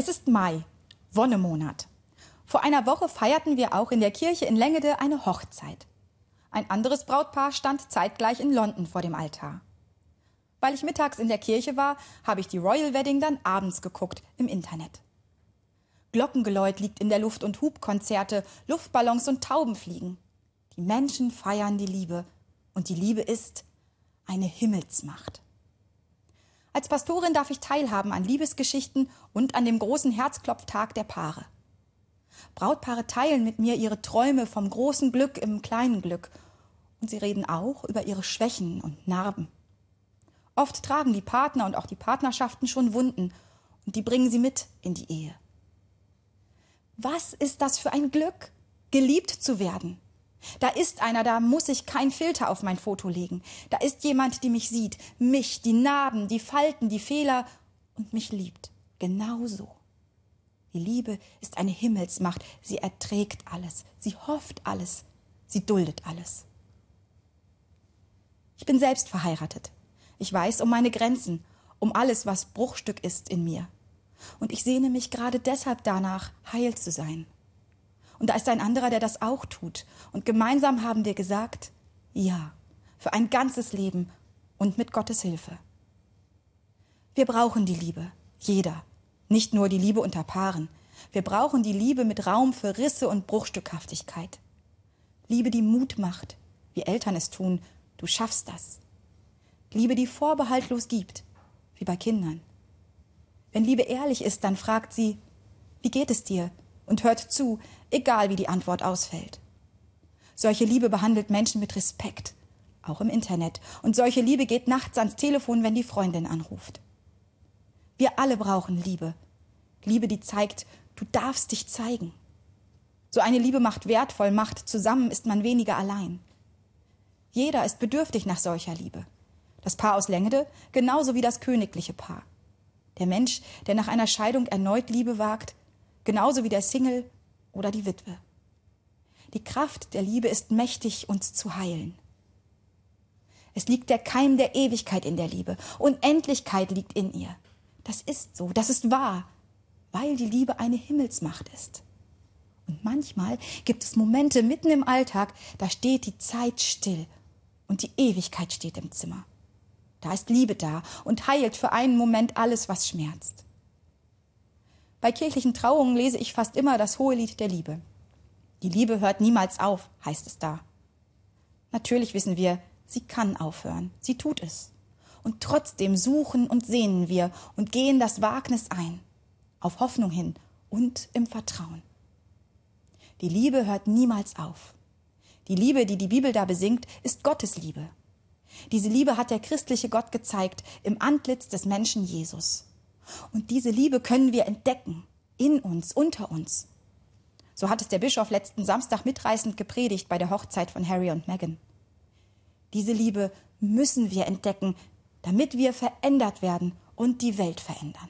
Es ist Mai, Wonnemonat. Vor einer Woche feierten wir auch in der Kirche in Längede eine Hochzeit. Ein anderes Brautpaar stand zeitgleich in London vor dem Altar. Weil ich mittags in der Kirche war, habe ich die Royal Wedding dann abends geguckt im Internet. Glockengeläut liegt in der Luft und Hubkonzerte, Luftballons und Tauben fliegen. Die Menschen feiern die Liebe und die Liebe ist eine Himmelsmacht. Als Pastorin darf ich teilhaben an Liebesgeschichten und an dem großen Herzklopftag der Paare. Brautpaare teilen mit mir ihre Träume vom großen Glück im kleinen Glück und sie reden auch über ihre Schwächen und Narben. Oft tragen die Partner und auch die Partnerschaften schon Wunden und die bringen sie mit in die Ehe. Was ist das für ein Glück, geliebt zu werden? Da ist einer, da muss ich kein Filter auf mein Foto legen. Da ist jemand, die mich sieht, mich, die Narben, die Falten, die Fehler und mich liebt. Genauso. Die Liebe ist eine Himmelsmacht. Sie erträgt alles. Sie hofft alles. Sie duldet alles. Ich bin selbst verheiratet. Ich weiß um meine Grenzen, um alles, was Bruchstück ist in mir. Und ich sehne mich gerade deshalb danach, heil zu sein. Und da ist ein anderer, der das auch tut. Und gemeinsam haben wir gesagt, ja, für ein ganzes Leben und mit Gottes Hilfe. Wir brauchen die Liebe, jeder, nicht nur die Liebe unter Paaren. Wir brauchen die Liebe mit Raum für Risse und Bruchstückhaftigkeit. Liebe, die Mut macht, wie Eltern es tun, du schaffst das. Liebe, die vorbehaltlos gibt, wie bei Kindern. Wenn Liebe ehrlich ist, dann fragt sie, wie geht es dir? Und hört zu, egal wie die Antwort ausfällt. Solche Liebe behandelt Menschen mit Respekt, auch im Internet. Und solche Liebe geht nachts ans Telefon, wenn die Freundin anruft. Wir alle brauchen Liebe. Liebe, die zeigt, du darfst dich zeigen. So eine Liebe macht wertvoll, macht zusammen ist man weniger allein. Jeder ist bedürftig nach solcher Liebe. Das Paar aus Längede genauso wie das königliche Paar. Der Mensch, der nach einer Scheidung erneut Liebe wagt, genauso wie der Single oder die Witwe. Die Kraft der Liebe ist mächtig, uns zu heilen. Es liegt der Keim der Ewigkeit in der Liebe. Unendlichkeit liegt in ihr. Das ist so, das ist wahr, weil die Liebe eine Himmelsmacht ist. Und manchmal gibt es Momente mitten im Alltag, da steht die Zeit still und die Ewigkeit steht im Zimmer. Da ist Liebe da und heilt für einen Moment alles, was schmerzt. Bei kirchlichen Trauungen lese ich fast immer das hohe Lied der Liebe. Die Liebe hört niemals auf, heißt es da. Natürlich wissen wir, sie kann aufhören, sie tut es. Und trotzdem suchen und sehnen wir und gehen das Wagnis ein, auf Hoffnung hin und im Vertrauen. Die Liebe hört niemals auf. Die Liebe, die die Bibel da besingt, ist Gottes Liebe. Diese Liebe hat der christliche Gott gezeigt im Antlitz des Menschen Jesus. Und diese Liebe können wir entdecken, in uns, unter uns. So hat es der Bischof letzten Samstag mitreißend gepredigt bei der Hochzeit von Harry und Meghan. Diese Liebe müssen wir entdecken, damit wir verändert werden und die Welt verändern.